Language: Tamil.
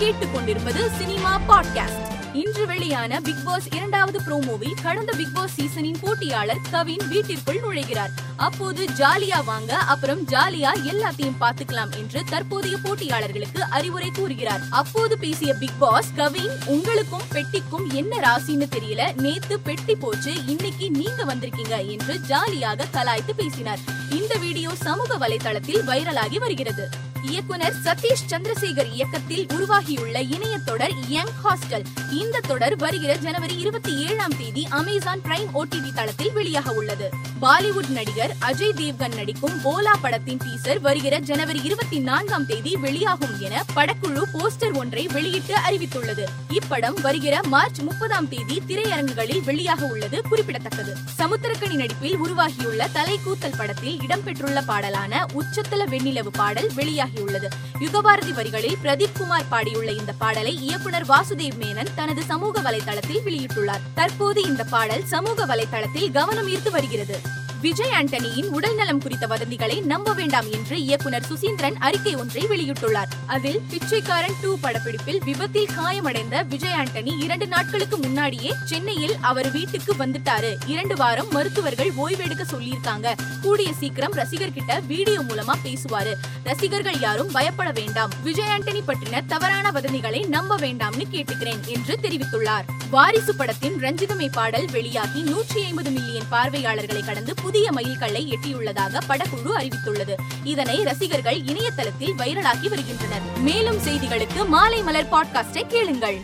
கேட்டுக்கொண்டிருப்பது சினிமா பாட்காஸ்ட். இன்று வெளியான பிக் பாஸ் இரண்டாவது ப்ரோமோவில் கடந்த பிக் பாஸ் சீசனின் போட்டியாளர் கவின் வீட்டிற்குள் நுழைகிறார். அப்போது ஜாலியா வாங்க அப்புறம் ஜாலியா எல்லாத்தையும் பார்த்துக்கலாம் என்று தற்போதைய போட்டியாளர்களுக்கு அறிவுரை கூறுகிறார். அப்போது பேசிய பிக் பாஸ் கவின் உங்களுக்கும் பெட்டிக்கும் என்ன ராசின்னு தெரியல. நேத்து பெட்டி போச்சு இன்னைக்கு நீங்க வந்திருக்கீங்க என்று ஜாலியாக கலாய்த்து பேசினார். இந்த வீடியோ சமூக வலைதளத்தில் வைரலாகி வருகிறது. இயக்குனர் சதீஷ் சந்திரசேகர் இயக்கத்தில் உருவாகியுள்ள இணைய தொடர் யங் ஹாஸ்டல். இந்த தொடர் வருகிற ஜனவரி இருபத்தி ஏழாம் தேதி அமேசான் பிரைம் ஓடிடி தளத்தில் வெளியாக உள்ளது. பாலிவுட் நடிகர் அஜய் தேவ்கன் நடிக்கும் போலா படத்தின் டீசர் வருகிற ஜனவரி இருபத்தி நான்காம் தேதி வெளியாகும் என படக்குழு போஸ்டர் ஒன்றை வெளியிட்டு அறிவித்துள்ளது. இப்படம் வருகிற மார்ச் முப்பதாம் தேதி திரையரங்குகளில் வெளியாக உள்ளது குறிப்பிடத்தக்கது. சமுத்திரக்கணி நடிப்பில் உருவாகியுள்ள தலைக்கூத்தல் படத்தில் இடம்பெற்றுள்ள பாடலான உச்சத்தல வெண்ணிலவு பாடல் வெளியாகியுள்ளது யுகபாரதி வரிகளில் பிரதீப் குமார் பாடியுள்ள இந்த பாடலை இயக்குனர் வாசுதேவ் மேனன் தனது சமூக வலைதளத்தில் வெளியிட்டுள்ளார். தற்போது இந்த பாடல் சமூக வலைதளத்தில் கவனம் ஈர்த்து வருகிறது. விஜய் ஆண்டனியின் உடல்நலம் குறித்த வதந்திகளை நம்ப வேண்டாம் என்று இயக்குனர் சுசீந்திரன் அறிக்கை ஒன்றை வெளியிட்டுள்ளார். அதில் பிச்சைக்காரன் டூ படப்பிடிப்பில் விபத்தில் காயமடைந்த விஜய் ஆண்டனி இரண்டு நாட்களுக்கு முன்னாடியே சென்னையில் அவர் வீட்டுக்கு வந்துட்டாரு. இரண்டு வாரம் மருத்துவர்கள் ஓய்வெடுக்க சொல்லியிருக்காங்க. கூடிய சீக்கிரம் ரசிகர்கிட்ட வீடியோ மூலமா பேசுவாரு. ரசிகர்கள் யாரும் பயப்பட வேண்டாம். விஜய் ஆண்டனி பற்றின தவறான வதந்திகளை நம்ப வேண்டாம்னு கேட்டுக்கிறேன் என்று தெரிவித்துள்ளார். வாரிசு படத்தின் ரஞ்சிதமை பாடல் வெளியாகி நூற்றி ஐம்பது மில்லியன் பார்வையாளர்களை கடந்து புதிய மைல்கல்லை எட்டியுள்ளதாக படக்குழு அறிவித்துள்ளது. இதனை ரசிகர்கள் இணையதளத்தில் வைரலாகி வருகின்றனர். மேலும் செய்திகளுக்கு மாலை மலர் பாட்காஸ்டை கேளுங்கள்.